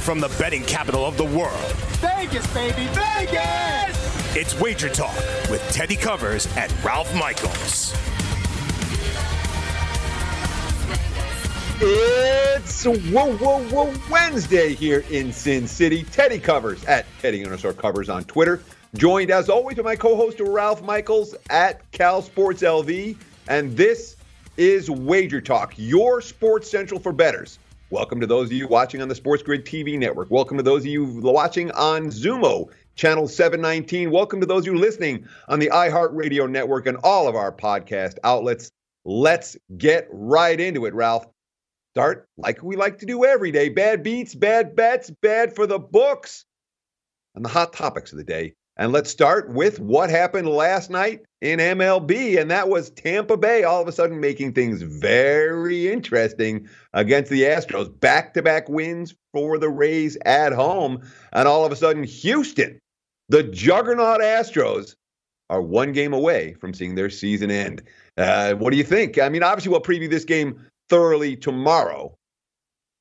from the betting capital of the world. Vegas, baby, Vegas! It's Wager Talk with Teddy Covers and Ralph Michaels. It's Whoa Whoa Whoa Wednesday here in Sin City. Teddy Covers at Teddy underscore Covers on Twitter. Joined as always by my co-host Ralph Michaels at Cal Sports LV. And this is Wager Talk, your sports central for bettors. Welcome to those of you watching on the Sports Grid TV network. Welcome to those of you watching on Xumo, channel 719. Welcome to those of you listening on the iHeartRadio network and all of our podcast outlets. Let's get right into it, Ralph. Start like we like to do every day. Bad beats, bad bets, bad for the books. And the hot topics of the day and let's start with what happened last night in MLB, and that was Tampa Bay all of a sudden making things very interesting against the Astros. Back to back wins for the Rays at home, and all of a sudden, Houston, the juggernaut Astros, are one game away from seeing their season end. Uh, what do you think? I mean, obviously, we'll preview this game thoroughly tomorrow,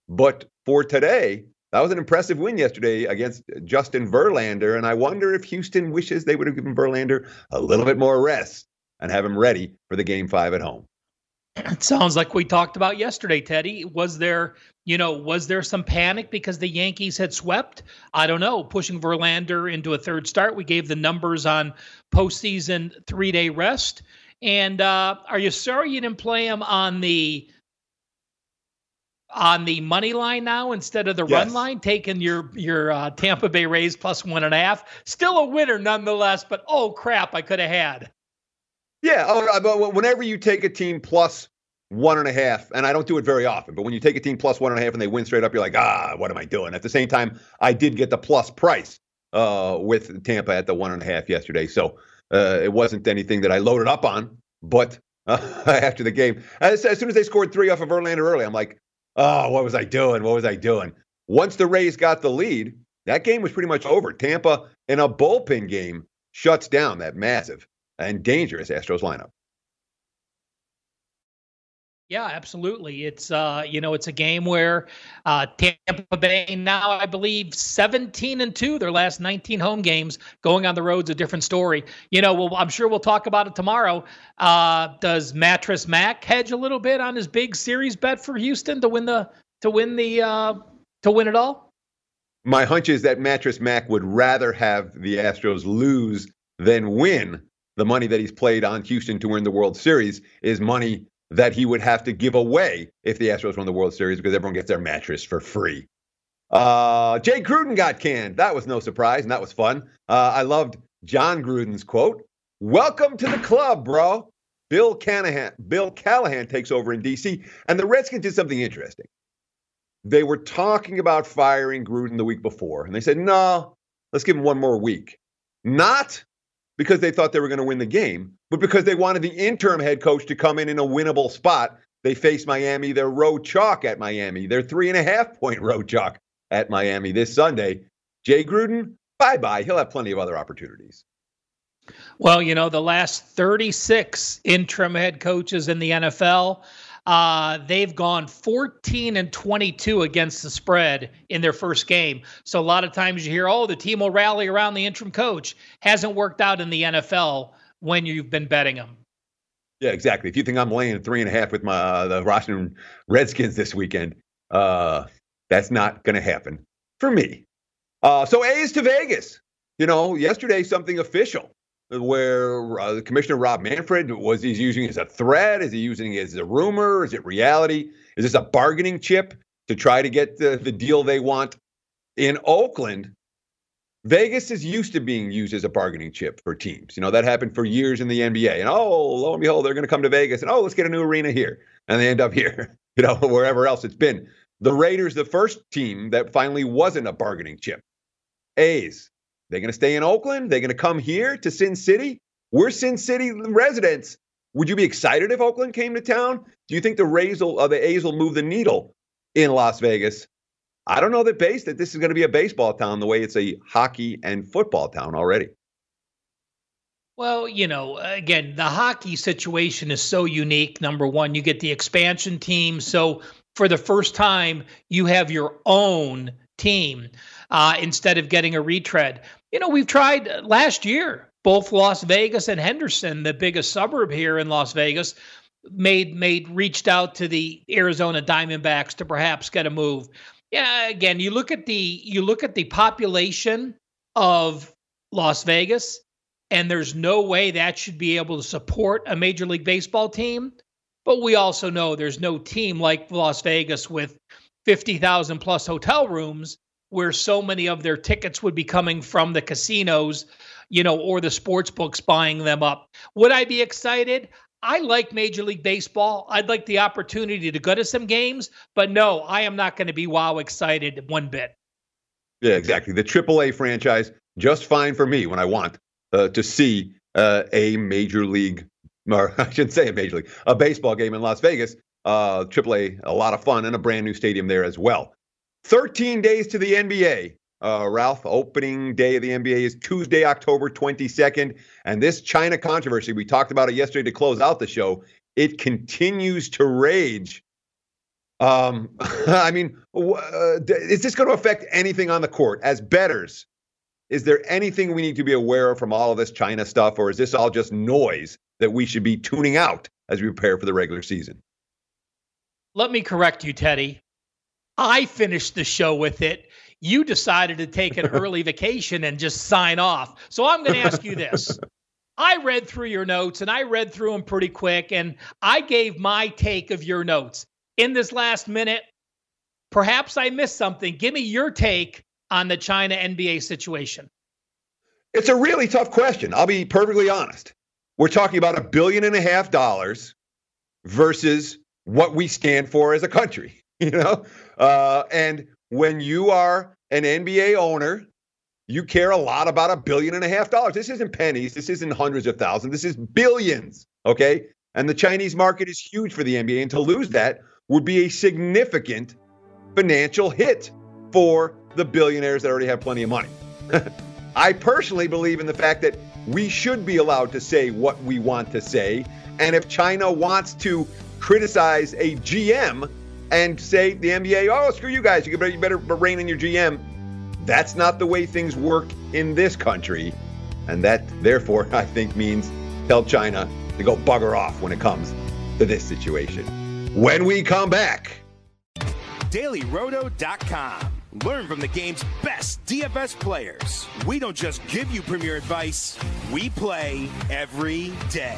but for today, that was an impressive win yesterday against Justin Verlander, and I wonder if Houston wishes they would have given Verlander a little bit more rest and have him ready for the game five at home. It sounds like we talked about yesterday, Teddy. Was there, you know, was there some panic because the Yankees had swept? I don't know. Pushing Verlander into a third start. We gave the numbers on postseason three day rest. And uh, are you sorry you didn't play him on the on the money line now instead of the yes. run line, taking your your uh, Tampa Bay Rays plus one and a half. Still a winner nonetheless, but oh crap, I could have had. Yeah, oh, uh, whenever you take a team plus one and a half, and I don't do it very often, but when you take a team plus one and a half and they win straight up, you're like, ah, what am I doing? At the same time, I did get the plus price uh, with Tampa at the one and a half yesterday, so uh, it wasn't anything that I loaded up on. But uh, after the game, as, as, soon as they scored three off of Verlander early, I'm like, oh, what was I doing? What was I doing? Once the Rays got the lead, that game was pretty much over. Tampa, in a bullpen game, shuts down that massive and dangerous Astros lineup. Yeah, absolutely. It's uh, you know, it's a game where uh, Tampa Bay now, I believe, 17 and two their last 19 home games. Going on the road's a different story. You know, well, I'm sure we'll talk about it tomorrow. Uh, does Mattress Mac hedge a little bit on his big series bet for Houston to win the to win the uh, to win it all? My hunch is that Mattress Mac would rather have the Astros lose than win. The money that he's played on Houston to win the World Series is money that he would have to give away if the Astros won the World Series because everyone gets their mattress for free. Uh, Jay Gruden got canned. That was no surprise, and that was fun. Uh, I loved Jon Gruden's quote Welcome to the club, bro. Bill Callahan, Bill Callahan takes over in DC, and the Redskins did something interesting. They were talking about firing Gruden the week before, and they said, no, let's give him one more week. Not because they thought they were going to win the game, but because they wanted the interim head coach to come in in a winnable spot. They face Miami. They're road chalk at Miami. They're three and a half point road chalk at Miami this Sunday. Jay Gruden, bye bye. He'll have plenty of other opportunities. Well, you know, the last 36 interim head coaches in the NFL uh, they've gone 14 and 22 against the spread in their first game. So a lot of times you hear, oh, the team will rally around the interim coach. Hasn't worked out in the NFL when you've been betting them. Yeah, exactly. If you think I'm laying three and a half with my uh, the Washington Redskins this weekend, uh, that's not going to happen for me. Uh, so A's to Vegas. You know, yesterday something official where uh, Commissioner Rob Manfred was he using it as a threat? Is he using it as a rumor? Is it reality? Is this a bargaining chip to try to get the, the deal they want? In Oakland, Vegas is used to being used as a bargaining chip for teams. You know, that happened for years in the NBA. And oh, lo and behold, they're going to come to Vegas and oh, let's get a new arena here. And they end up here, you know, wherever else it's been. The Raiders, the first team that finally wasn't a bargaining chip. A's, they're going to stay in Oakland. They're going to come here to Sin City. We're Sin City residents. Would you be excited if Oakland came to town? Do you think the Rays will, uh, the A's will move the needle in Las Vegas? I don't know that base that this is going to be a baseball town the way it's a hockey and football town already. Well, you know, again, the hockey situation is so unique. Number one, you get the expansion team. So for the first time, you have your own team uh, instead of getting a retread. You know, we've tried last year, both Las Vegas and Henderson, the biggest suburb here in Las Vegas, made made reached out to the Arizona Diamondbacks to perhaps get a move. Yeah, again, you look at the you look at the population of Las Vegas, and there's no way that should be able to support a Major League Baseball team. But we also know there's no team like Las Vegas with 50,000 plus hotel rooms where so many of their tickets would be coming from the casinos, you know, or the sports books buying them up. Would I be excited? I like Major League Baseball. I'd like the opportunity to go to some games, but no, I am not going to be wow excited one bit. Yeah, exactly. The AAA franchise just fine for me when I want uh, to see uh, a major league, or I shouldn't say a major league, a baseball game in Las Vegas. Uh, AAA, a lot of fun, and a brand new stadium there as well. 13 days to the NBA. Uh, Ralph, opening day of the NBA is Tuesday, October 22nd. And this China controversy, we talked about it yesterday to close out the show, it continues to rage. Um, I mean, uh, is this going to affect anything on the court? As bettors, is there anything we need to be aware of from all of this China stuff, or is this all just noise that we should be tuning out as we prepare for the regular season? Let me correct you, Teddy. I finished the show with it. You decided to take an early vacation and just sign off. So I'm going to ask you this. I read through your notes and I read through them pretty quick, and I gave my take of your notes. In this last minute, perhaps I missed something. Give me your take on the China NBA situation? It's a really tough question. I'll be perfectly honest. We're talking about a billion and a half dollars versus what we stand for as a country, you know? Uh, and when you are an NBA owner, you care a lot about a billion and a half dollars. This isn't pennies. This isn't hundreds of thousands. This is billions. Okay. And the Chinese market is huge for the NBA. And to lose that would be a significant financial hit for the billionaires that already have plenty of money. I personally believe in the fact that we should be allowed to say what we want to say. And if China wants to criticize a GM and say the NBA, oh, screw you guys, you better, you better rein in your GM, that's not the way things work in this country. And that, therefore, I think means tell China to go bugger off when it comes to this situation. When we come back, dailyroto.com. Learn from the game's best DFS players. We don't just give you premier advice, we play every day.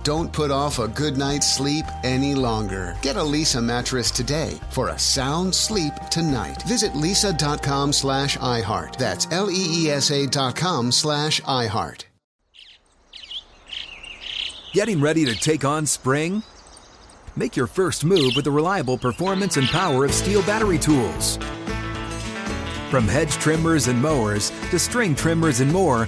Don't put off a good night's sleep any longer. Get a Leesa mattress today for a sound sleep tonight. Visit leesa.com slash iHeart. That's L-E-E-S-A dot com slash iHeart. Getting ready to take on spring? Make your first move with the reliable performance and power of STIHL battery tools. From hedge trimmers and mowers to string trimmers and more,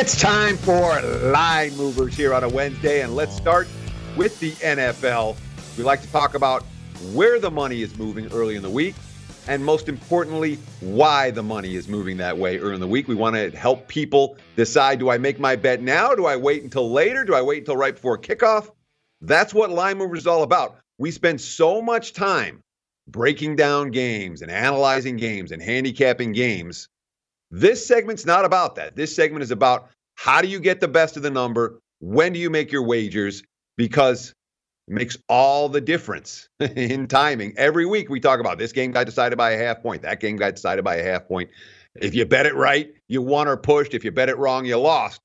It's time for line movers here on a Wednesday, and let's start with the NFL. We like to talk about where the money is moving early in the week, and most importantly, why the money is moving that way early in the week. We want to help people decide do I make my bet now? Do I wait until later? Do I wait until right before kickoff? That's what line movers is all about. We spend so much time breaking down games and analyzing games and handicapping games. This segment's not about that. This segment is about how do you get the best of the number? When do you make your wagers? Because it makes all the difference in timing. Every week we talk about this game got decided by a half point, that game got decided by a half point. If you bet it right, you won or pushed. If you bet it wrong, you lost.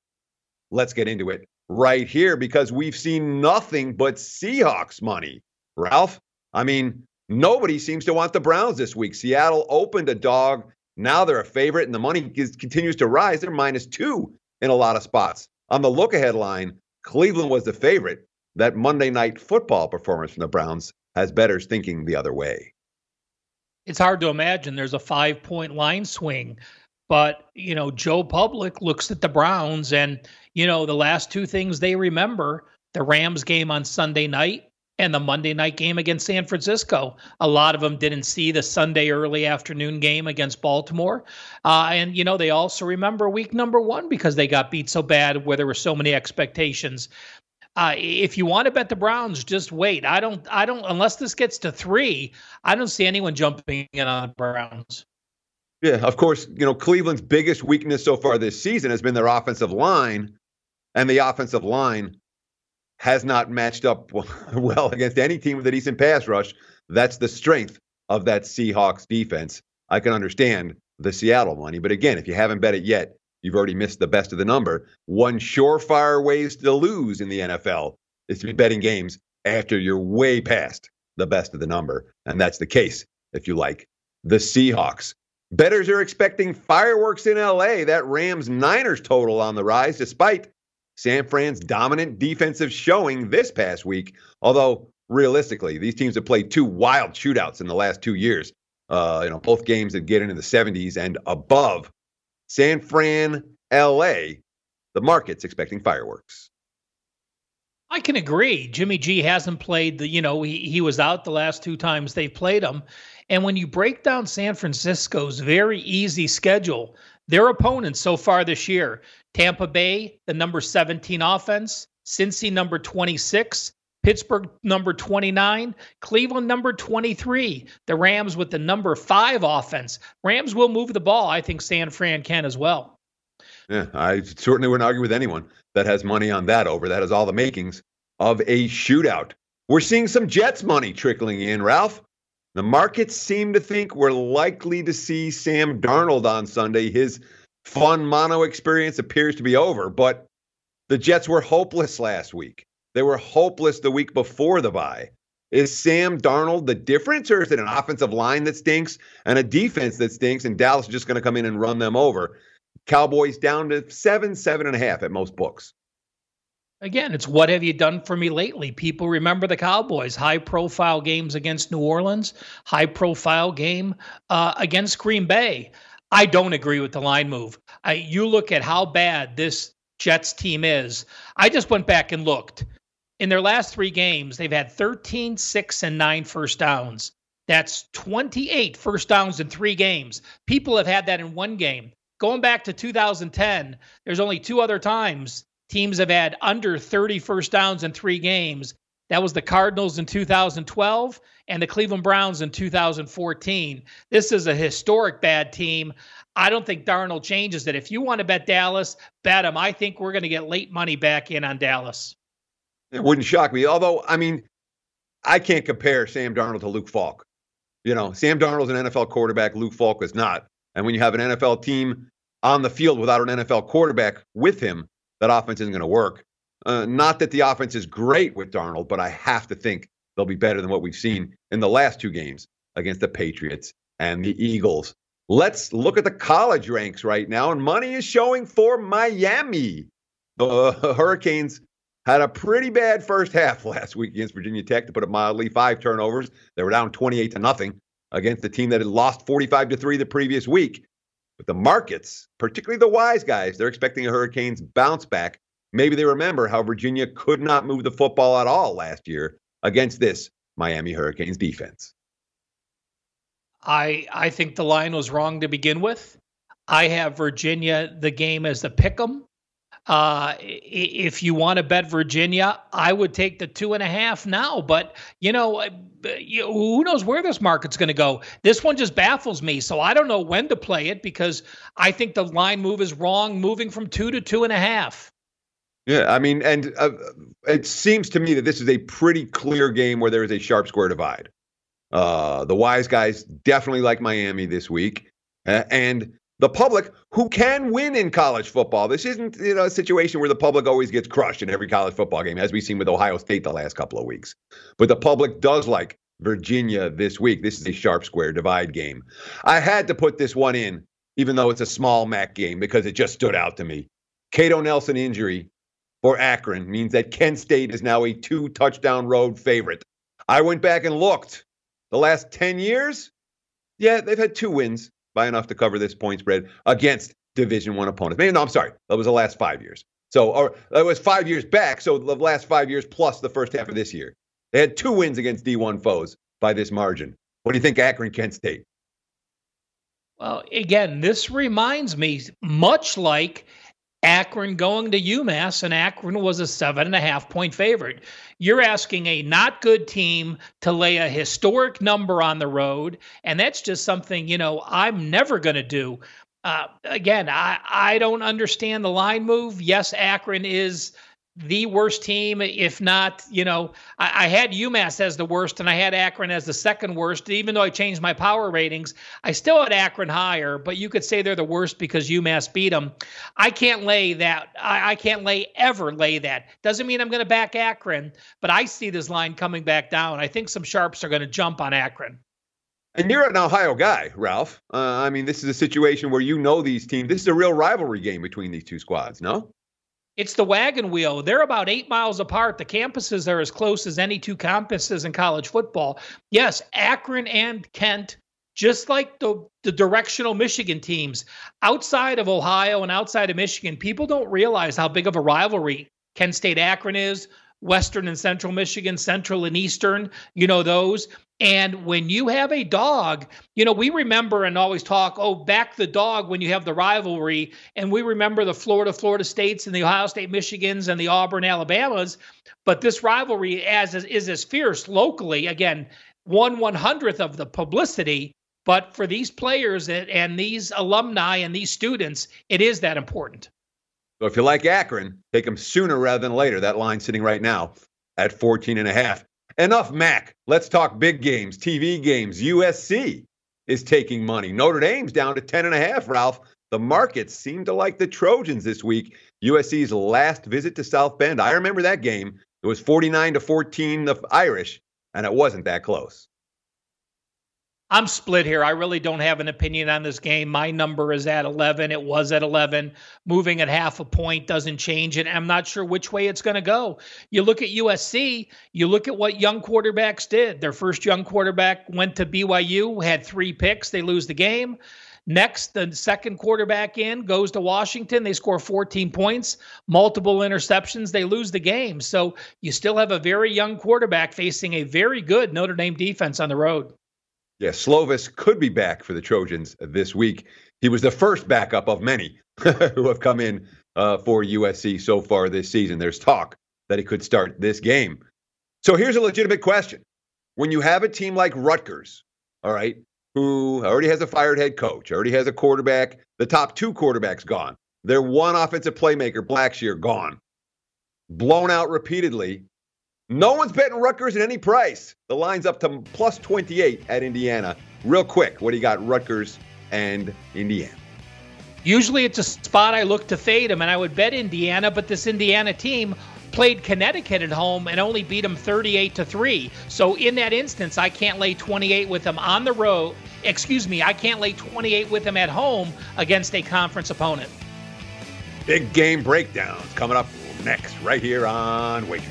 Let's get into it right here because we've seen nothing but Seahawks money. Ralph, I mean, nobody seems to want the Browns this week. Seattle opened a dog. Now they're a favorite, and the money is, continues to rise. They're minus two in a lot of spots. On the look ahead line, Cleveland was the favorite. That Monday night football performance from the Browns has bettors thinking the other way. It's hard to imagine there's a five point line swing. But, you know, Joe Public looks at the Browns and, you know, the last two things they remember the Rams game on Sunday night and the Monday night game against San Francisco. A lot of them didn't see the Sunday early afternoon game against Baltimore. Uh, and, you know, they also remember week number one because they got beat so bad where there were so many expectations. Uh, if you want to bet the Browns, just wait. I don't, I don't, unless this gets to three, I don't see anyone jumping in on Browns. Yeah, of course, you know, Cleveland's biggest weakness so far this season has been their offensive line. And the offensive line has not matched up well against any team with a decent pass rush. That's the strength of that Seahawks defense. I can understand the Seattle money, but again, if you haven't bet it yet, you've already missed the best of the number. One surefire ways to lose in the NFL is to be betting games after you're way past the best of the number, and that's the case if you like the Seahawks. Bettors are expecting fireworks in LA. That Rams Niners total on the rise, despite San Fran's dominant defensive showing this past week. Although realistically, these teams have played two wild shootouts in the last two years. Uh, you know, both games that get into the 70s and above. San Fran, LA, the market's expecting fireworks. I can agree. Jimmy G hasn't played the, you know, he, he was out the last two times they've played him. And when you break down San Francisco's very easy schedule, their opponents so far this year Tampa Bay, the number 17 offense, Cincy, number 26, Pittsburgh, number 29, Cleveland, number 23, the Rams with the number five offense. Rams will move the ball. I think San Fran can as well. Yeah, I certainly wouldn't argue with anyone that has money on that over. That has all the makings of a shootout. We're seeing some Jets money trickling in, Ralph. The markets seem to think we're likely to see Sam Darnold on Sunday. His fun mono experience appears to be over, but the Jets were hopeless last week. They were hopeless the week before the bye. Is Sam Darnold the difference, or is it an offensive line that stinks and a defense that stinks, and Dallas is just going to come in and run them over? Cowboys down to seven, seven and a half at most books. Again, it's what have you done for me lately? People remember the Cowboys, high profile games against New Orleans, high profile game uh, against Green Bay. I don't agree with the line move. I, you look at how bad this Jets team is. I just went back and looked. In their last three games, they've had 13, 6, and 9 first downs. That's 28 first downs in three games. People have had that in one game. Going back to 2010, there's only two other times teams have had under 30 first downs in three games. That was the Cardinals in 2012 and the Cleveland Browns in 2014. This is a historic bad team. I don't think Darnold changes it. If you want to bet Dallas, bet them. I think we're going to get late money back in on Dallas. It wouldn't shock me. Although, I mean, I can't compare Sam Darnold to Luke Falk. You know, Sam Darnold's an NFL quarterback. Luke Falk is not. And when you have an NFL team on the field without an NFL quarterback with him, that offense isn't going to work. Uh, not that the offense is great with Darnold, but I have to think they'll be better than what we've seen in the last two games against the Patriots and the Eagles. Let's look at the college ranks right now, and money is showing for Miami. The Hurricanes had a pretty bad first half last week against Virginia Tech, to put it mildly. Five turnovers. They were down 28 to nothing against the team that had lost 45 to 3 the previous week. But the markets, particularly the wise guys, they're expecting a Hurricanes bounce back. Maybe they remember how Virginia could not move the football at all last year against this Miami Hurricanes defense. I I think the line was wrong to begin with. I have Virginia the game as the pick 'em. Uh, if you want to bet Virginia, I would take the two and a half now. But you know, who knows where this market's going to go? This one just baffles me. So I don't know when to play it because I think the line move is wrong, moving from two to two and a half. Yeah, I mean, and uh, it seems to me that this is a pretty clear game where there is a sharp square divide. Uh, the wise guys definitely like Miami this week, uh, and the public who can win in college football. This isn't you know a situation where the public always gets crushed in every college football game, as we've seen with Ohio State the last couple of weeks. But the public does like Virginia this week. This is a sharp square divide game. I had to put this one in, even though it's a small MAC game, because it just stood out to me. Kato Nelson injury for Akron means that Kent State is now a two touchdown road favorite. I went back and looked. The last 10 years, yeah, they've had two wins by enough to cover this point spread against Division One opponents. Maybe no, I'm sorry, that was the last five years. So, or that was five years back. So the last five years plus the first half of this year, they had two wins against D1 foes by this margin. What do you think, Akron, Kent State? Well, again, this reminds me much like Akron going to UMass, and Akron was a seven and a half point favorite. You're asking a not good team to lay a historic number on the road, and that's just something you know I'm never going to do. Uh, again, I I don't understand the line move. Yes, Akron is the worst team, if not, you know, I, I, had UMass as the worst and I had Akron as the second worst. Even though I changed my power ratings, I still had Akron higher, but you could say they're the worst because UMass beat them. I can't lay that. I, I can't lay ever lay that. Doesn't mean I'm going to back Akron, but I see this line coming back down. I think some sharps are going to jump on Akron. And you're an Ohio guy, Ralph. Uh, I mean, this is a situation where you know these teams. This is a real rivalry game between these two squads, no? It's the wagon wheel. They're about eight miles apart. The campuses are as close as any two campuses in college football. Yes, Akron and Kent, just like the, the directional Michigan teams, outside of Ohio and outside of Michigan, people don't realize how big of a rivalry Kent State Akron is, Western and Central Michigan, Central and Eastern, you know, those. And when you have a dog, you know, we remember and always talk, oh, back the dog when you have the rivalry. And we remember the Florida, Florida States and the Ohio State, Michigans and the Auburn, Alabamas. But this rivalry as is as fierce locally. Again, one one hundredth of the publicity. But for these players and these alumni and these students, it is that important. So if you like Akron, take them sooner rather than later. That line sitting right now at 14 and a half. Enough MAC. Let's talk big games, TV games. USC is taking money. Notre Dame's down to 10 and a half, Ralph. The markets seem to like the Trojans this week. USC's last visit to South Bend. I remember that game. It was 49 to 14 the Irish, and it wasn't that close. I'm split here. I really don't have an opinion on this game. My number is at 11. It was at 11. Moving at half a point doesn't change it. I'm not sure which way it's going to go. You look at USC, you look at what young quarterbacks did. Their first young quarterback went to BYU, had three picks. They lose the game. Next, the second quarterback in goes to Washington. They score 14 points, multiple interceptions. They lose the game. So you still have a very young quarterback facing a very good Notre Dame defense on the road. Yeah, Slovis could be back for the Trojans this week. He was the first backup of many who have come in uh, for USC so far this season. There's talk that he could start this game. So here's a legitimate question. When you have a team like Rutgers, all right, who already has a fired head coach, already has a quarterback, the top two quarterbacks gone, their one offensive playmaker, Blackshear, gone, blown out repeatedly no one's betting Rutgers at any price. The line's up to plus 28 at Indiana. Real quick, what do you got, Rutgers and Indiana? Usually it's a spot I look to fade them, and I would bet Indiana, but this Indiana team played Connecticut at home and only beat them 38 to 3. So in that instance, I can't lay 28 with them on the road. Excuse me, I can't lay 28 with them at home against a conference opponent. Big game breakdowns coming up next, right here on Wager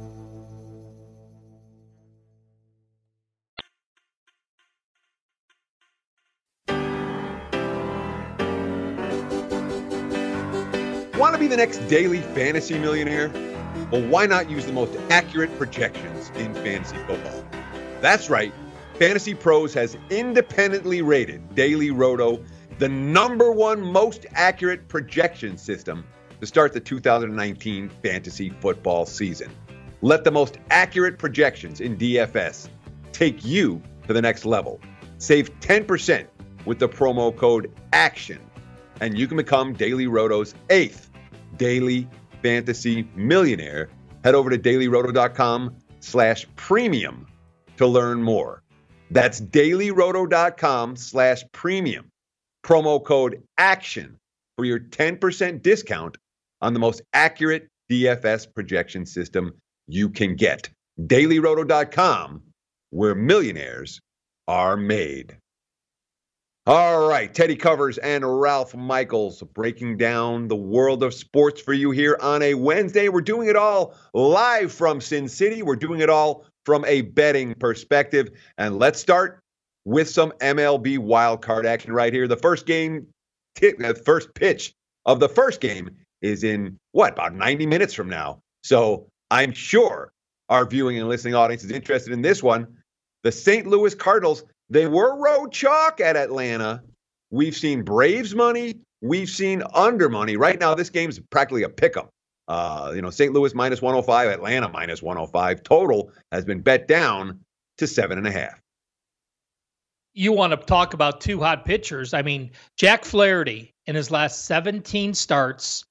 Want to be the next daily fantasy millionaire? Well, why not use the most accurate projections in fantasy football? That's right. Fantasy Pros has independently rated Daily Roto the number one most accurate projection system to start the 2019 fantasy football season. Let the most accurate projections in DFS take you to the next level. Save 10% with the promo code ACTION, and you can become Daily Roto's eighth daily fantasy millionaire. Head over to dailyroto.com slash premium to learn more. That's dailyroto.com slash premium. Promo code ACTION for your 10% discount on the most accurate DFS projection system you can get. dailyroto.com, where millionaires are made. All right, Teddy Covers and Ralph Michaels breaking down the world of sports for you here on a Wednesday. We're doing it all live from Sin City. We're doing it all from a betting perspective. And let's start with some MLB wildcard action right here. The first game, t- the uh, first pitch of the first game is in what, about 90 minutes from now. So I'm sure our viewing and listening audience is interested in this one. The St. Louis Cardinals they were road chalk at Atlanta. We've seen Braves money. We've seen under money. Right now, this game's practically a pick'em. Uh, you know, St. Louis minus 105, Atlanta minus 105. Total has been bet down to seven and a half. You want to talk about two hot pitchers? I mean, Jack Flaherty in his last 17 starts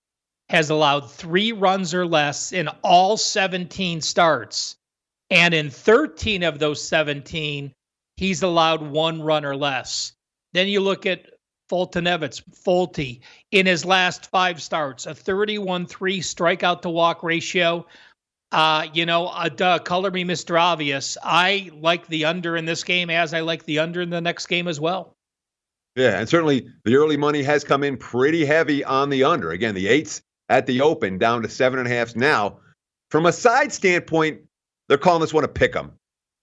has allowed three runs or less in all 17 starts. And in 13 of those 17, he's allowed one run or less. Then you look at Foltynewicz, Folty, in his last five starts, a 31 3 strikeout to walk ratio. Uh, you know, uh, duh, color me Mr. Obvious. I like the under in this game as I like the under in the next game as well. Yeah, and certainly the early money has come in pretty heavy on the under. Again, the eights at the open down to seven and a half now. From a side standpoint, they're calling this one a pick 'em.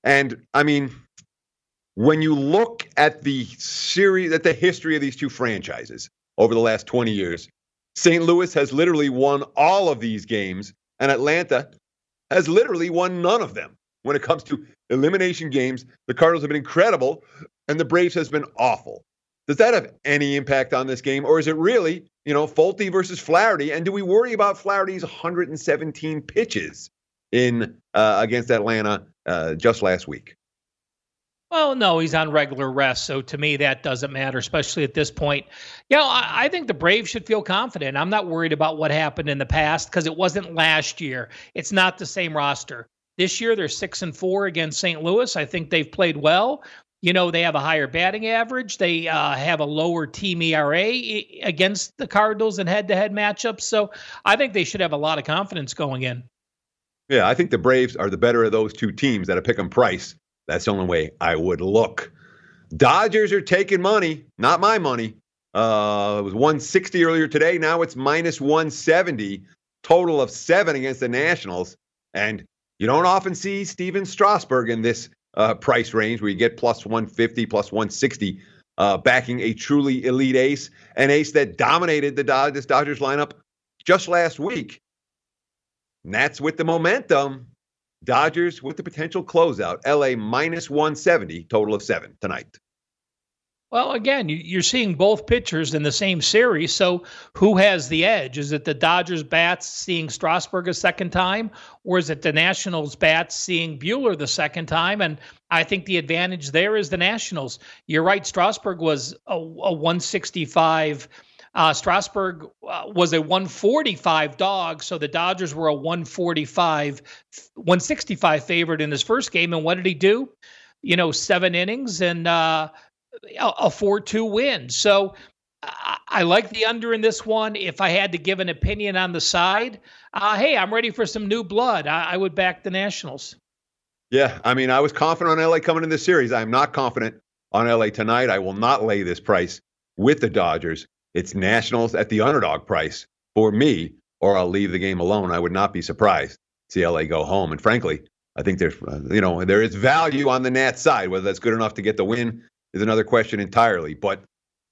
And I mean, when you look at the series, at the history of these two franchises over the last 20 years, St. Louis has literally won all of these games, and Atlanta has literally won none of them. When it comes to elimination games, the Cardinals have been incredible, and the Braves has been awful. Does that have any impact on this game, or is it really, you know, Folty versus Flaherty? And do we worry about Flaherty's 117 pitches in uh, against Atlanta uh, just last week? Well, no, he's on regular rest. So to me, that doesn't matter, especially at this point. You know, I, I think the Braves should feel confident. I'm not worried about what happened in the past because it wasn't last year. It's not the same roster. This year, they're six and four against St. Louis. I think they've played well. You know, they have a higher batting average. They uh, have a lower team ERA against the Cardinals in head to head matchups. So I think they should have a lot of confidence going in. Yeah, I think the Braves are the better of those two teams at a pick 'em price. That's the only way I would look. Dodgers are taking money, not my money. Uh, it was 160 earlier today. Now it's minus 170. Total of seven against the Nationals. And you don't often see Stephen Strasburg in this uh, price range where you get plus 150, plus 160, uh, backing a truly elite ace, an ace that dominated the Dodgers, Dodgers lineup just last week. And that's with the momentum. Dodgers with the potential closeout. LA minus 170, total of seven tonight. Well, again, you're seeing both pitchers in the same series. So, who has the edge? Is it the Dodgers bats seeing Strasburg a second time, or is it the Nationals bats seeing Buehler the second time? And I think the advantage there is the Nationals. You're right. Strasburg was a, a 165 uh, Strasburg uh, was a 145 dog, so the Dodgers were a 145, 165 favorite in his first game. And what did he do? You know, seven innings and uh, a 4 2 win. So I, I like the under in this one. If I had to give an opinion on the side, uh, hey, I'm ready for some new blood. I, I would back the Nationals. Yeah, I mean, I was confident on LA coming in this series. I am not confident on LA tonight. I will not lay this price with the Dodgers. It's Nationals at the underdog price for me, or I'll leave the game alone. I would not be surprised to see LA go home. And frankly, I think there's, uh, you know, there is value on the Nats side. Whether that's good enough to get the win is another question entirely. But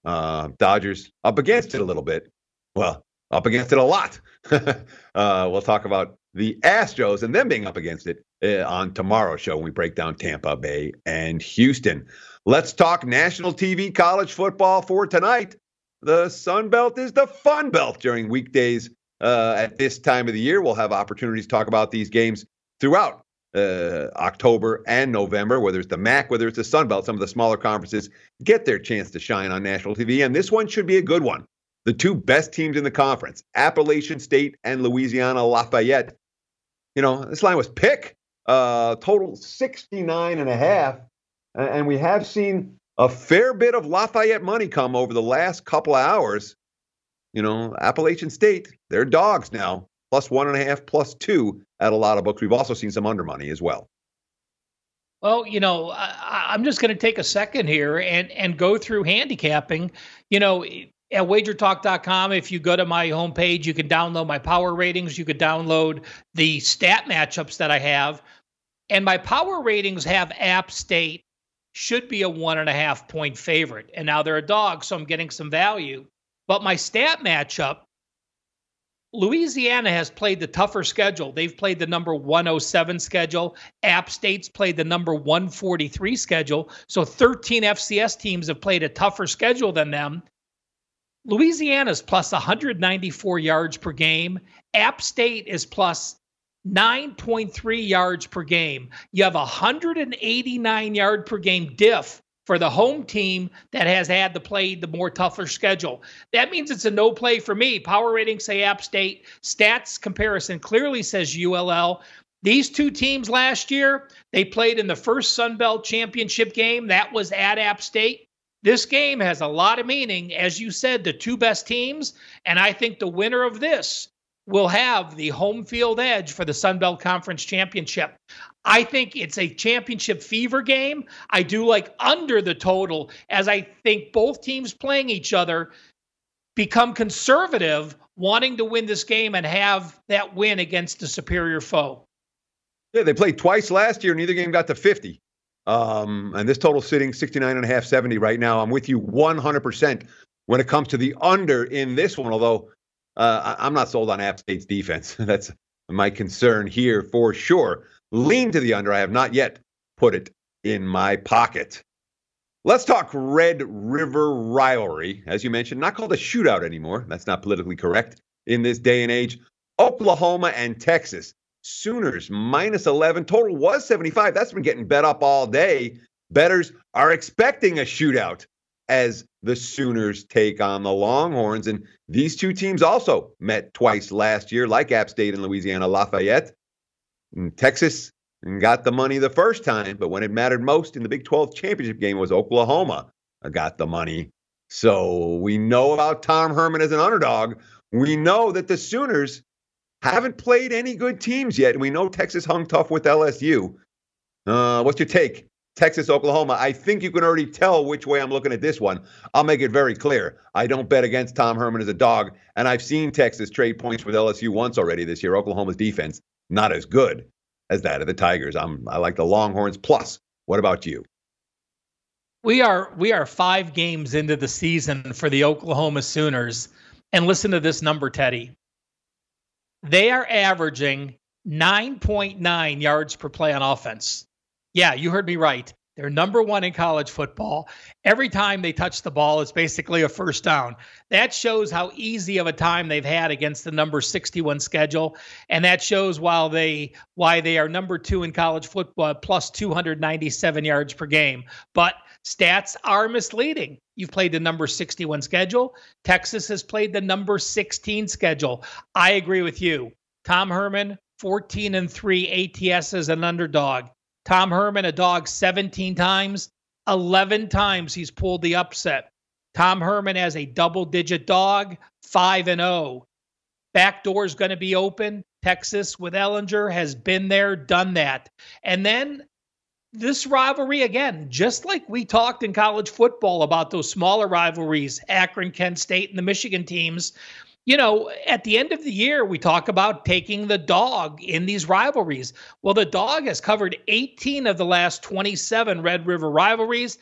uh, Dodgers up against it a little bit. Well, up against it a lot. uh, we'll talk about the Astros and them being up against it uh, on tomorrow's show when we break down Tampa Bay and Houston. Let's talk national TV college football for tonight. The Sun Belt is the fun belt during weekdays uh, at this time of the year. We'll have opportunities to talk about these games throughout uh, October and November, whether it's the MAC, whether it's the Sun Belt, some of the smaller conferences get their chance to shine on national TV. And this one should be a good one. The two best teams in the conference, Appalachian State and Louisiana Lafayette. You know, this line was pick, uh, total 69 and a half. And we have seen a fair bit of Lafayette money come over the last couple of hours. You know, Appalachian State, they're dogs now, plus one and a half, plus two at a lot of books. We've also seen some under money as well. Well, you know, I, am just going to take a second here and and go through handicapping. You know, at wagertalk.com, if you go to my homepage, you can download my power ratings. You could download the stat matchups that I have. And my power ratings have App State should be a one and a half point favorite. And now they're a dog, so I'm getting some value. But my stat matchup, Louisiana has played the tougher schedule. They've played the number 107 schedule. App State's played the number 143 schedule. So 13 FCS teams have played a tougher schedule than them. Louisiana's plus 194 yards per game. App State is plus 9.3 yards per game. You have 189 yard per game diff for the home team that has had to play the more tougher schedule. That means it's a no play for me. Power rating say App State. Stats comparison clearly says ULL. These two teams last year, they played in the first Sun Belt championship game. That was at App State. This game has a lot of meaning, as you said, the two best teams, and I think the winner of this will have the home field edge for the Sun Belt Conference Championship. I think it's a championship fever game. I do like under the total, as I think both teams playing each other become conservative, wanting to win this game and have that win against a superior foe. Yeah, they played twice last year. Neither game got to 50. Um, and this total sitting 69 and a half, 70 right now. I'm with you 100% when it comes to the under in this one, although uh, I'm not sold on App State's defense. That's my concern here for sure. Lean to the under. I have not yet put it in my pocket. Let's talk Red River rivalry. As you mentioned, not called a shootout anymore. That's not politically correct in this day and age. Oklahoma and Texas. Sooners minus 11. Total was 75. That's been getting bet up all day. Bettors are expecting a shootout as the Sooners take on the Longhorns. And these two teams also met twice last year, like App State and Louisiana Lafayette. And Texas got the money the first time, but when it mattered most in the Big 12 championship game was Oklahoma got the money. So we know about Tom Herman as an underdog. We know that the Sooners haven't played any good teams yet. We know Texas hung tough with LSU. Uh, what's your take? Texas, Oklahoma. I think you can already tell which way I'm looking at this one. I'll make it very clear. I don't bet against Tom Herman as a dog, and I've seen Texas trade points with LSU once already this year. Oklahoma's defense not as good as that of the Tigers. I'm I like the Longhorns plus. What about you? We are we are 5 games into the season for the Oklahoma Sooners. And listen to this number, Teddy. They are averaging 9.9 yards per play on offense. Yeah, you heard me right. They're number one in college football. Every time they touch the ball, it's basically a first down. That shows how easy of a time they've had against the number 61 schedule, and that shows while they why they are number two in college football, plus 297 yards per game. But stats are misleading. You've played the number 61 schedule. Texas has played the number 16 schedule. I agree with you. Tom Herman, 14 and 3 ATS as an underdog. Tom Herman, a dog 17 times, 11 times he's pulled the upset. Tom Herman as a double digit dog, 5 and 0. Back door is going to be open. Texas with Ehlinger has been there, done that. And then this rivalry again, just like we talked in college football about those smaller rivalries, Akron, Kent State, and the Michigan teams, you know, at the end of the year, we talk about taking the dog in these rivalries. Well, the dog has covered 18 of the last 27 Red River rivalries.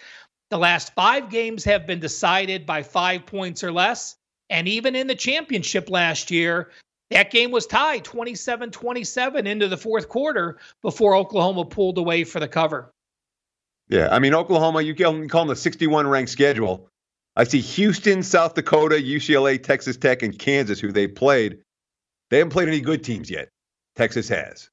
The last five games have been decided by five points or less. And even in the championship last year, that game was tied 27 27 into the fourth quarter before Oklahoma pulled away for the cover. Yeah, I mean, Oklahoma, you can call them the 61 ranked schedule. I see Houston, South Dakota, UCLA, Texas Tech, and Kansas, who they played. They haven't played any good teams yet. Texas has.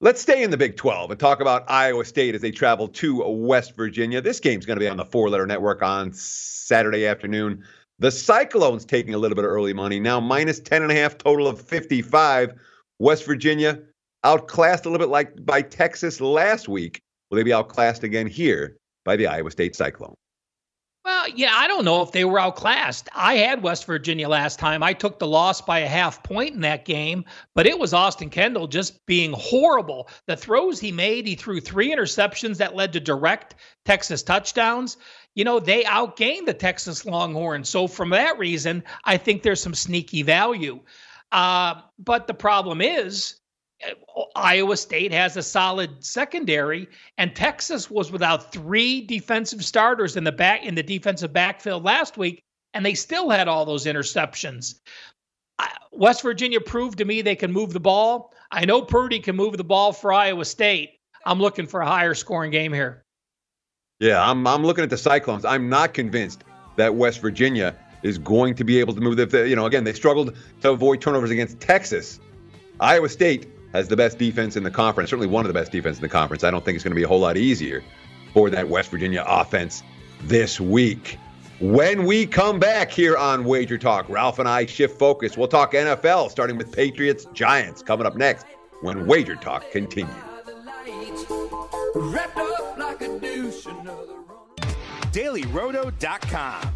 Let's stay in the Big 12 and talk about Iowa State as they travel to West Virginia. This game's going to be on the four letter network on Saturday afternoon. The Cyclones taking a little bit of early money, now minus 10.5, total of 55. West Virginia outclassed a little bit like by Texas last week. Will they be outclassed again here by the Iowa State Cyclone? Well, yeah, I don't know if they were outclassed. I had West Virginia last time. I took the loss by a half point in that game, but it was Austin Kendall just being horrible. The throws he made, he threw three interceptions that led to direct Texas touchdowns. You know, they outgained the Texas Longhorns. So, from that reason, I think there's some sneaky value. Uh, but the problem is, Uh, Iowa State has a solid secondary, and Texas was without three defensive starters in the back in the defensive backfield last week, and they still had all those interceptions. West Virginia proved to me they can move the ball. I know Purdy can move the ball for Iowa State. I'm looking for a higher scoring game here. Yeah, I'm I'm looking at the Cyclones. I'm not convinced that West Virginia is going to be able to move the you know, again, they struggled to avoid turnovers against Texas. Iowa State has the best defense in the conference, certainly one of the best defense in the conference. I don't think it's going to be a whole lot easier for that West Virginia offense this week. When we come back here on Wager Talk, Ralph and I shift focus. We'll talk NFL, starting with Patriots Giants coming up next when Wager Talk continues. dailyroto.com.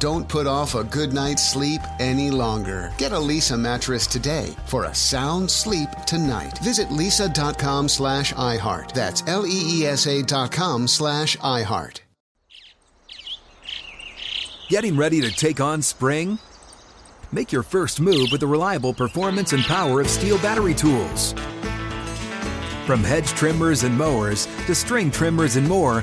Don't put off a good night's sleep any longer. Get a Leesa mattress today for a sound sleep tonight. Visit leesa.com slash iHeart. That's L-E-E-S-A dot com slash iHeart. Getting ready to take on spring? Make your first move with the reliable performance and power of STIHL battery tools. From hedge trimmers and mowers to string trimmers and more,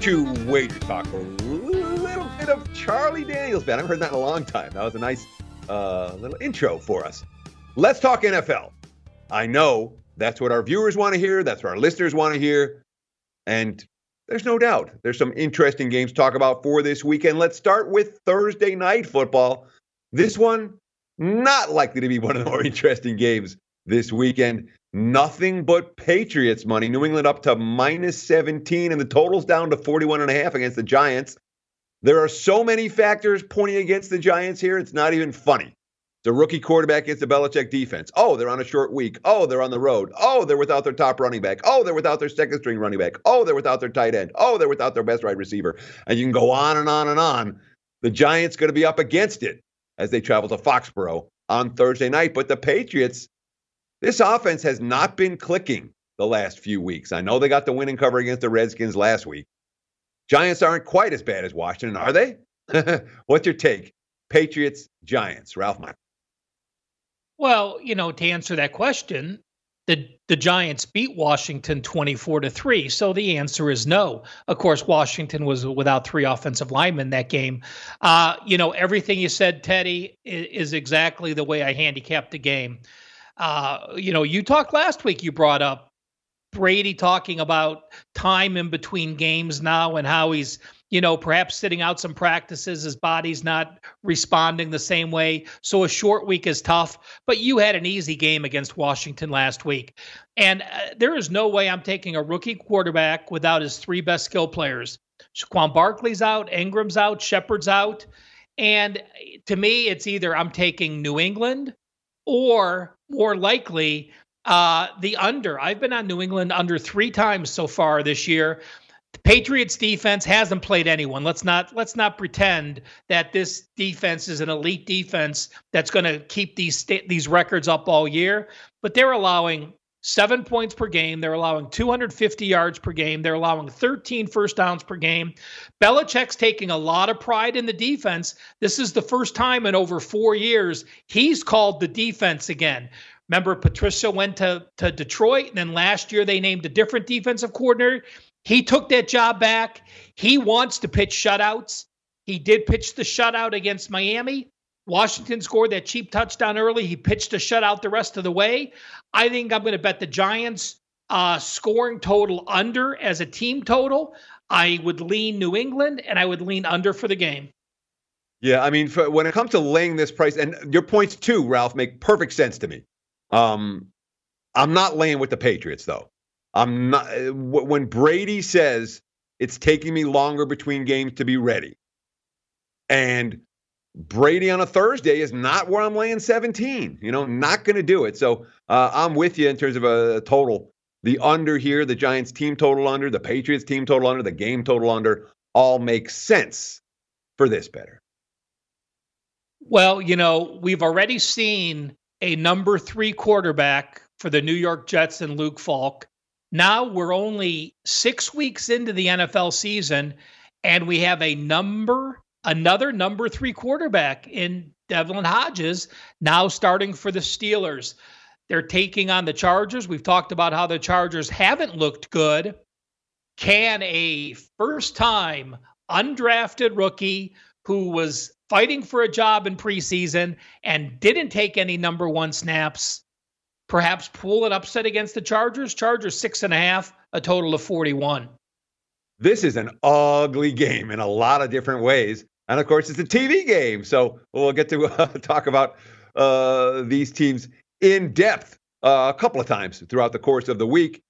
To Wager Talk. A little bit of Charlie Daniels band. I haven't heard that in a long time. That was a nice uh, little intro for us. Let's talk NFL. I know that's what our viewers want to hear. That's what our listeners want to hear. And there's no doubt there's some interesting games to talk about for this weekend. Let's start with Thursday night football. This one, not likely to be one of the more interesting games this weekend. Nothing but Patriots money. New England up to minus 17, and the total's down to 41 and a half against the Giants. There are so many factors pointing against the Giants here, it's not even funny. The rookie quarterback against the Belichick defense. Oh, they're on a short week. Oh, they're on the road. Oh, they're without their top running back. Oh, they're without their second string running back. Oh, they're without their tight end. Oh, they're without their best wide receiver. And you can go on and on and on. The Giants going to be up against it as they travel to Foxborough on Thursday night. But the Patriots, this offense has not been clicking the last few weeks. I know they got the winning cover against the Redskins last week. Giants aren't quite as bad as Washington, are they? What's your take? Patriots, Giants, Ralph Meyer. Well, you know, to answer that question, the the Giants beat Washington 24 to 3. So the answer is no. Of course, Washington was without three offensive linemen that game. Uh, you know, everything you said, Teddy, is exactly the way I handicapped the game. Uh, you know, you talked last week, you brought up Brady talking about time in between games now and how he's, you know, perhaps sitting out some practices. His body's not responding the same way. So a short week is tough. But you had an easy game against Washington last week. And uh, there is no way I'm taking a rookie quarterback without his three best skill players. Saquon Barkley's out, Ingram's out, Shepard's out. And to me, it's either I'm taking New England or more likely uh, the under. I've been on New England under three times so far this year. The Patriots defense hasn't played anyone. Let's not let's not pretend that this defense is an elite defense that's going to keep these these records up all year. But they're allowing seven points per game. They're allowing 250 yards per game. They're allowing 13 first downs per game. Belichick's taking a lot of pride in the defense. This is the first time in over four years he's called the defense again. Remember, Patricia went to, to Detroit, and then last year they named a different defensive coordinator. He took that job back. He wants to pitch shutouts. He did pitch the shutout against Miami. Washington scored that cheap touchdown early. He pitched a shutout the rest of the way. I think I'm going to bet the Giants uh, scoring total under as a team total. I would lean New England and I would lean under for the game. Yeah, I mean, for, when it comes to laying this price, and your points too, Ralph, make perfect sense to me. Um, I'm not laying with the Patriots though. I'm not. When Brady says it's taking me longer between games to be ready, and Brady on a Thursday is not where I'm laying 17. You know, not going to do it. So uh, I'm with you in terms of a total. The under here, the Giants team total under, the Patriots team total under, the game total under, all make sense for this bettor. Well, you know, we've already seen a number three quarterback for the New York Jets and Luke Falk. Now we're only six weeks into the NFL season, and we have a number another number three quarterback in Devlin Hodges, now starting for the Steelers. They're taking on the Chargers. We've talked about how the Chargers haven't looked good. Can a first time undrafted rookie who was fighting for a job in preseason and didn't take any number one snaps perhaps pull an upset against the Chargers? Chargers six and a half, a total of 41. This is an ugly game in a lot of different ways. And of course, it's a TV game. So we'll get to uh, talk about uh, these teams in depth uh, a couple of times throughout the course of the week.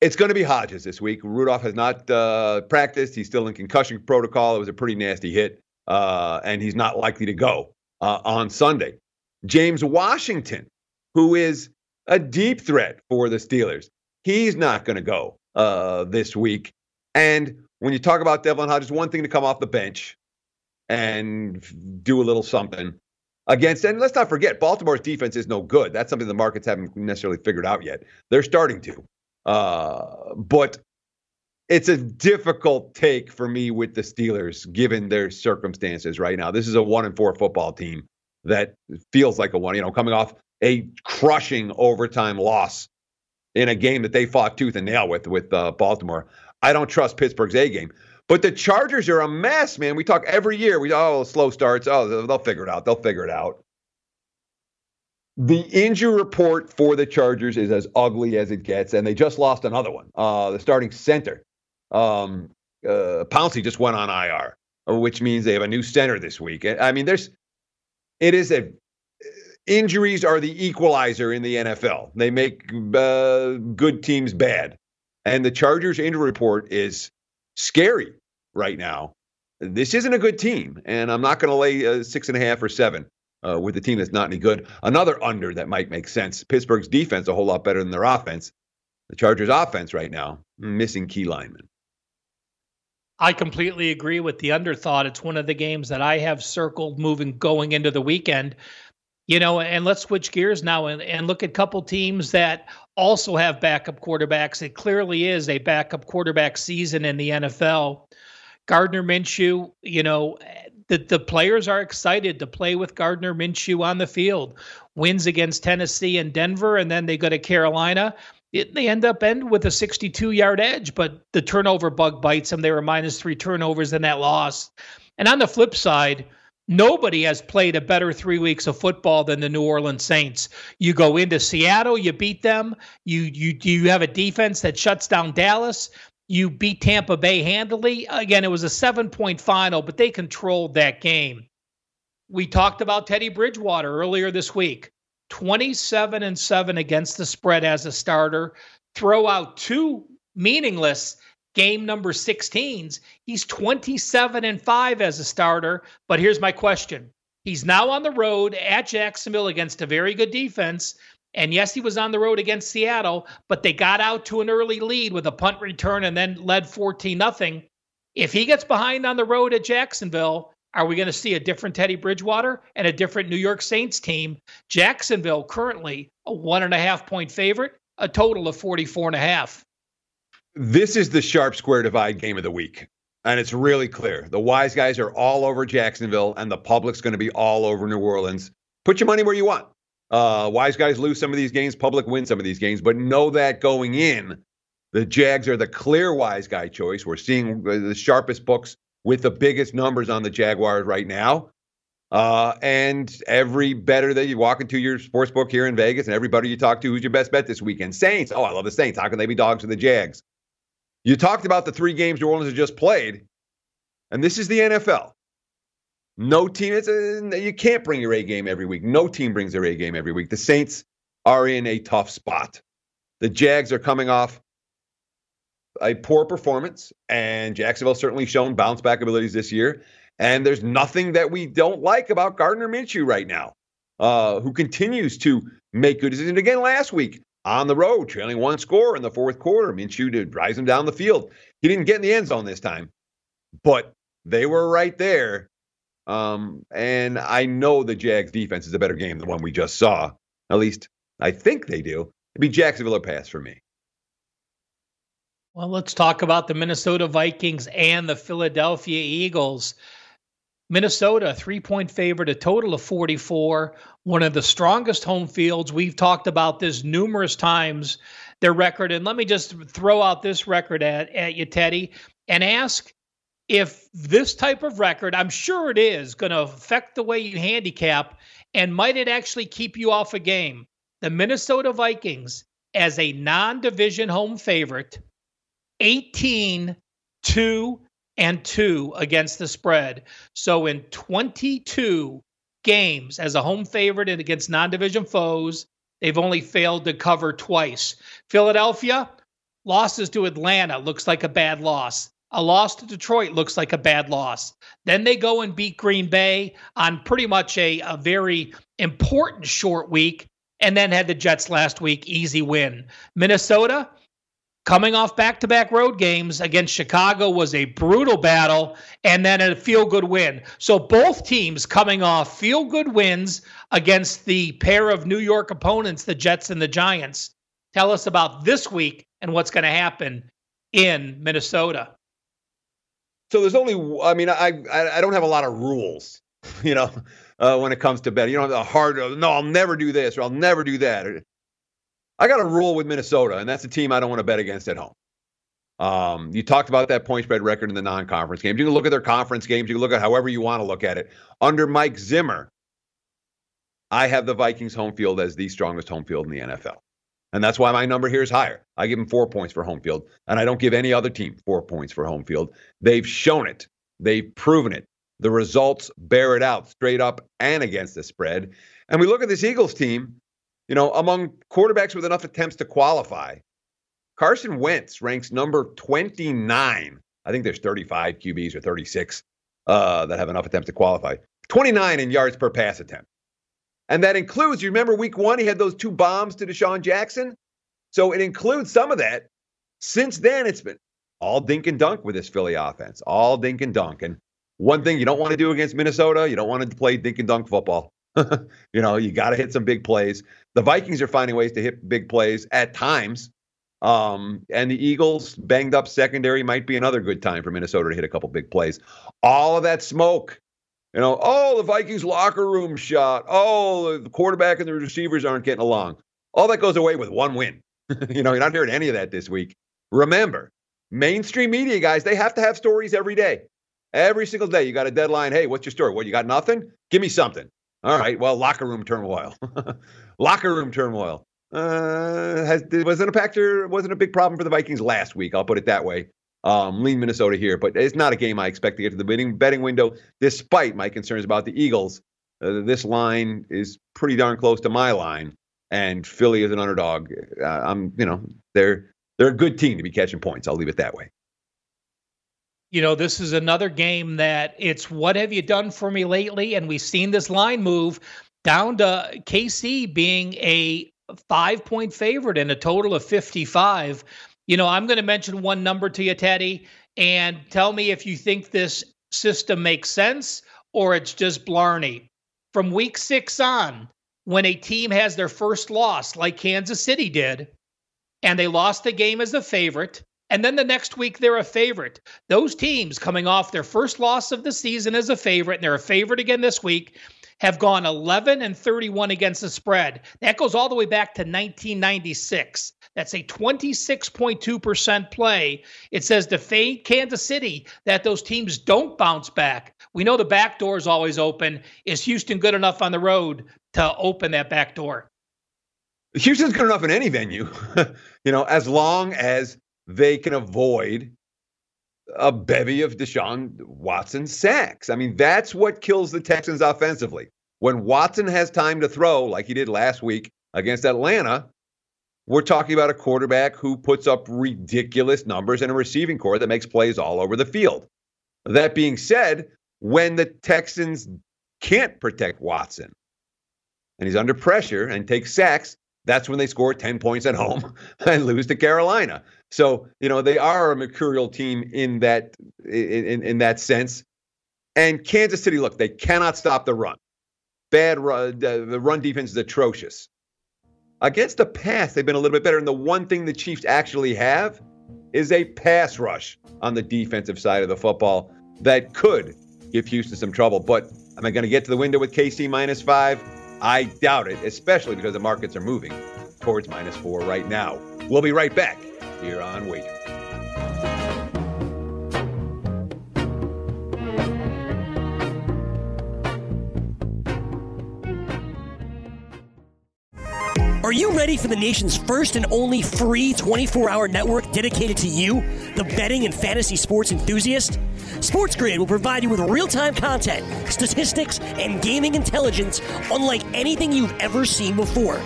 It's going to be Hodges this week. Rudolph has not uh, practiced. He's still in concussion protocol. It was a pretty nasty hit, uh, and he's not likely to go uh, on Sunday. James Washington, who is a deep threat for the Steelers, he's not going to go this week. And when you talk about Devlin Hodges, one thing to come off the bench and do a little something against. And let's not forget, Baltimore's defense is no good. That's something the markets haven't necessarily figured out yet. They're starting to. Uh, but it's a difficult take for me with the Steelers, given their circumstances right now. This is a one and four football team that feels like a one, you know, coming off a crushing overtime loss in a game that they fought tooth and nail with with uh, Baltimore. I don't trust Pittsburgh's A game. But the Chargers are a mess, man. We talk every year. We oh slow starts. Oh, they'll figure it out. They'll figure it out. The injury report for the Chargers is as ugly as it gets, and they just lost another one. Uh, the starting center, um, uh, Pouncey, just went on IR, which means they have a new center this week. I mean, there's, it is a injuries are the equalizer in the NFL. They make uh, good teams bad. And the Chargers injury report is scary right now. This isn't a good team, and I'm not going to lay a six and a half or seven uh, with a team that's not any good. Another under that might make sense. Pittsburgh's defense a whole lot better than their offense. The Chargers' offense right now missing key linemen. I completely agree with the underthought. It's one of the games that I have circled moving going into the weekend. You know, and let's switch gears now and, and look at a couple teams that also have backup quarterbacks. It clearly is a backup quarterback season in the NFL. Gardner Minshew, you know, the, the players are excited to play with Gardner Minshew on the field. Wins against Tennessee and Denver, and then they go to Carolina. It, they end up end with a 62 yard edge, but the turnover bug bites them. They were minus three turnovers in that loss. And on the flip side, Nobody has played a better three weeks of football than the New Orleans Saints. You go into Seattle, you beat them. You you you have a defense that shuts down Dallas. You beat Tampa Bay handily. Again, it was a seven point final, but they controlled that game. We talked about Teddy Bridgewater earlier this week. 27 and 7 against the spread as a starter. Throw out two meaningless game number 16s. He's 27 and 5 as a starter. But here's my question He's now on the road at Jacksonville against a very good defense. And yes, he was on the road against Seattle, but they got out to an early lead with a punt return and then led 14 nothing. If he gets behind on the road at Jacksonville, Are we going to see a different Teddy Bridgewater and a different New York Saints team? Jacksonville currently a one and a half point favorite, a total of 44 and a half. This is the sharp square divide game of the week. And it's really clear. The wise guys are all over Jacksonville, and the public's going to be all over New Orleans. Put your money where you want. Uh, wise guys lose some of these games, public wins some of these games, but know that going in, the Jags are the clear wise guy choice. We're seeing the sharpest books with the biggest numbers on the Jaguars right now. Uh, and every bettor that you walk into your sports book here in Vegas, and everybody you talk to, who's your best bet this weekend? Saints. Oh, I love the Saints. How can they be dogs to the Jags? You talked about the three games New Orleans has just played, and this is the NFL. No team, it's a, you can't bring your A game every week. No team brings their A game every week. The Saints are in a tough spot. The Jags are coming off a poor performance, and Jacksonville certainly shown bounce back abilities this year. And there's nothing that we don't like about Gardner Minshew right now, uh, who continues to make good decisions. Again, last week on the road, trailing one score in the fourth quarter, Minshew to drive him down the field. He didn't get in the end zone this time, but they were right there. Um, and I know the Jags defense is a better game than the one we just saw. At least I think they do. It'd be Jacksonville or pass for me. Well, let's talk about the Minnesota Vikings and the Philadelphia Eagles. Minnesota, three point favorite, a total of 44, one of the strongest home fields. We've talked about this numerous times, their record. And let me just throw out this record at, at you, Teddy, and ask if this type of record, I'm sure it is, going to affect the way you handicap, and might it actually keep you off a game? The Minnesota Vikings, as a non division home favorite, 18 2 and 2 against the spread. So in 22 games as a home favorite and against non-division foes, they've only failed to cover twice. Philadelphia losses to Atlanta looks like a bad loss. A loss to Detroit looks like a bad loss. Then they go and beat Green Bay on pretty much a, a very important short week, and then had the Jets last week, easy win. Minnesota, coming off back to back road games against Chicago was a brutal battle and then a feel good win. So both teams coming off feel good wins against the pair of New York opponents, the Jets and the Giants. Tell us about this week and what's going to happen in Minnesota. So there's only, I mean, I I don't have a lot of rules, you know, uh, when it comes to betting. You know, the hard, no, I'll never do this or I'll never do that. I got a rule with Minnesota, and that's a team I don't want to bet against at home. Um, you talked about that point spread record in the non-conference games. You can look at their conference games. You can look at however you want to look at it. Under Mike Zimmer, I have the Vikings home field as the strongest home field in the NFL. And that's why my number here is higher. I give them four points for home field, and I don't give any other team four points for home field. They've shown it, they've proven it. The results bear it out straight up and against the spread. And we look at this Eagles team, you know, among quarterbacks with enough attempts to qualify, Carson Wentz ranks number 29. I think there's 35 QBs or 36 uh, that have enough attempts to qualify. 29 in yards per pass attempt. And that includes, you remember week one, he had those two bombs to DeSean Jackson? So it includes some of that. Since then, it's been all dink and dunk with this Philly offense, all dink and dunk. And one thing you don't want to do against Minnesota, you don't want to play dink and dunk football. you know, you got to hit some big plays. The Vikings are finding ways to hit big plays at times. Um, and the Eagles banged up secondary might be another good time for Minnesota to hit a couple big plays. All of that smoke, you know, oh, the Vikings locker room shot. Oh, the quarterback and the receivers aren't getting along. All that goes away with one win. you know, you're not hearing any of that this week. Remember, mainstream media guys, they have to have stories every day. Every single day, you got a deadline. Hey, what's your story? What, you got nothing? Give me something. All right. Well, locker room turmoil. locker room turmoil. Uh, has wasn't a factor, wasn't a big problem for the Vikings last week. I'll put it that way. Um, lean Minnesota here, but it's not a game I expect to get to the betting betting window, despite my concerns about the Eagles. Uh, this line is pretty darn close to my line, and Philly is an underdog. Uh, I'm, you know, they're they're a good team to be catching points. I'll leave it that way you know, this is another game that it's what have you done for me lately? And we've seen this line move down to KC being a five point favorite and a total of 55. You know, I'm going to mention one number to you, Teddy, and tell me if you think this system makes sense or it's just Blarney. From week six on, when a team has their first loss, like Kansas City did, and they lost the game as a favorite, and then the next week they're a favorite. Those teams coming off their first loss of the season as a favorite, and they're a favorite again this week, have gone 11 and 31 against the spread. That goes all the way back to 1996. That's a 26.2% play. It says to fade Kansas City that those teams don't bounce back. We know the back door is always open. Is Houston good enough on the road to open that back door? Houston's good enough in any venue, you know, as long as they can avoid a bevy of Deshaun Watson sacks. I mean, that's what kills the Texans offensively. When Watson has time to throw, like he did last week against Atlanta, we're talking about a quarterback who puts up ridiculous numbers and a receiving corps that makes plays all over the field. That being said, when the Texans can't protect Watson and he's under pressure and takes sacks, that's when they score 10 points at home and lose to Carolina. So, you know, they are a mercurial team in that in, in that sense. And Kansas City, look, they cannot stop the run. Bad run, the run defense is atrocious. Against the pass, they've been a little bit better. And the one thing the Chiefs actually have is a pass rush on the defensive side of the football that could give Houston some trouble. But am I going to get to the window with KC minus five? I doubt it, especially because the markets are moving towards minus four right now. We'll be right back here on Wager. Are you ready for the nation's first and only free 24 hour network dedicated to you, the betting and fantasy sports enthusiast? SportsGrid will provide you with real time content, statistics, and gaming intelligence unlike anything you've ever seen before.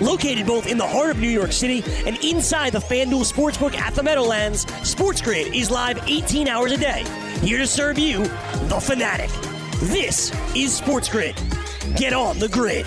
Located both in the heart of New York City and inside the FanDuel Sportsbook at the Meadowlands, SportsGrid is live 18 hours a day, here to serve you, the fanatic. This is SportsGrid. Get on the grid.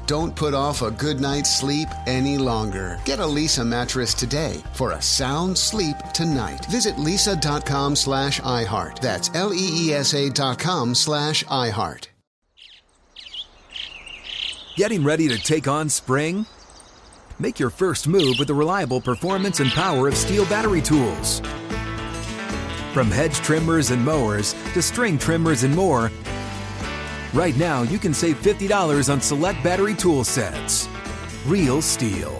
Don't put off a good night's sleep any longer. Get a Leesa mattress today for a sound sleep tonight. Visit leesa.com slash iHeart. That's L-E-E-S-A dot com slash iHeart. Getting ready to take on spring? Make your first move with the reliable performance and power of STIHL battery tools. From hedge trimmers and mowers to string trimmers and more, right now you can save $50 on select battery tool sets. Real STIHL.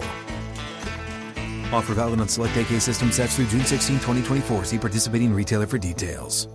Offer valid on select AK system sets through June 16, 2024. See participating retailer for details.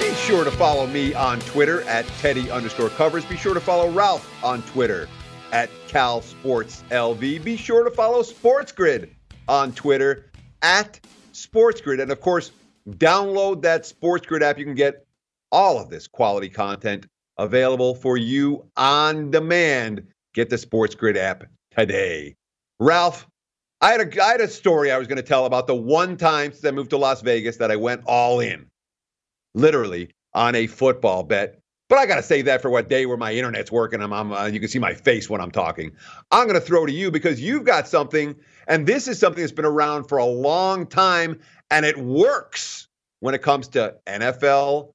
Be sure to follow me on Twitter at Teddy underscore covers. Be sure to follow Ralph on Twitter at Cal Sports LV. Be sure to follow Sports Grid on Twitter at Sports Grid. And of course, download that Sports Grid app. You can get all of this quality content available for you on demand. Get the Sports Grid app today. Ralph, I had a, I had a story I was going to tell about the one time since I moved to Las Vegas that I went all in, literally on a football bet. But I got to save that for what day where my internet's working. I'm, I'm uh, you can see my face when I'm talking. I'm going to throw to you because you've got something, and this is something that's been around for a long time, and it works when it comes to NFL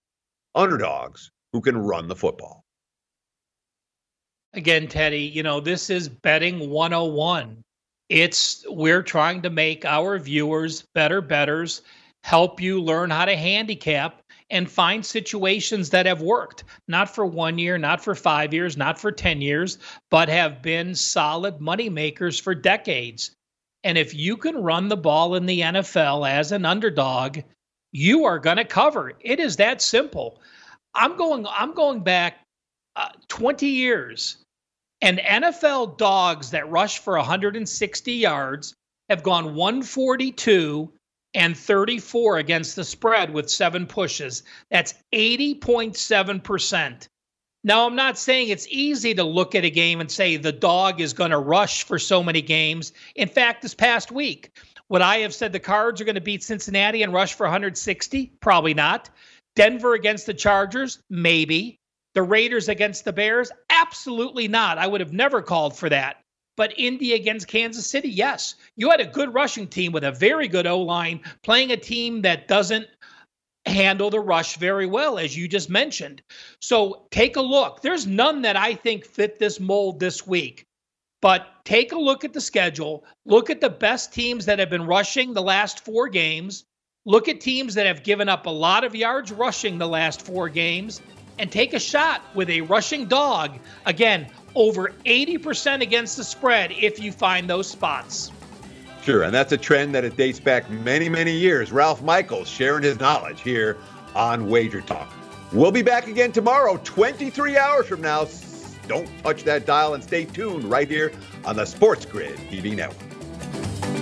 underdogs who can run the football. Again, Teddy, you know, this is betting 101. It's we're trying to make our viewers better bettors, help you learn how to handicap and find situations that have worked, not for one year, not for five years, not for 10 years, but have been solid money makers for decades. And if you can run the ball in the NFL as an underdog, you are going to cover. It is that simple. I'm going I'm going back uh, 20 years and NFL dogs that rush for 160 yards have gone 142 and 34 against the spread with seven pushes. That's 80.7%. Now, I'm not saying it's easy to look at a game and say the dog is going to rush for so many games. In fact, this past week, would I have said the Cards are going to beat Cincinnati and rush for 160? Probably not. Denver against the Chargers? Maybe. The Raiders against the Bears? Absolutely not. I would have never called for that. But Indy against Kansas City, yes. You had a good rushing team with a very good O line playing a team that doesn't handle the rush very well, as you just mentioned. So take a look. There's none that I think fit this mold this week. But take a look at the schedule. Look at the best teams that have been rushing the last four games. Look at teams that have given up a lot of yards rushing the last four games and take a shot with a rushing dog. Again, over 80% against the spread if you find those spots. Sure, and that's a trend that it dates back many, many years. Ralph Michaels sharing his knowledge here on Wager Talk. We'll be back again tomorrow, 23 hours from now. Don't touch that dial and stay tuned right here on the Sports Grid TV network.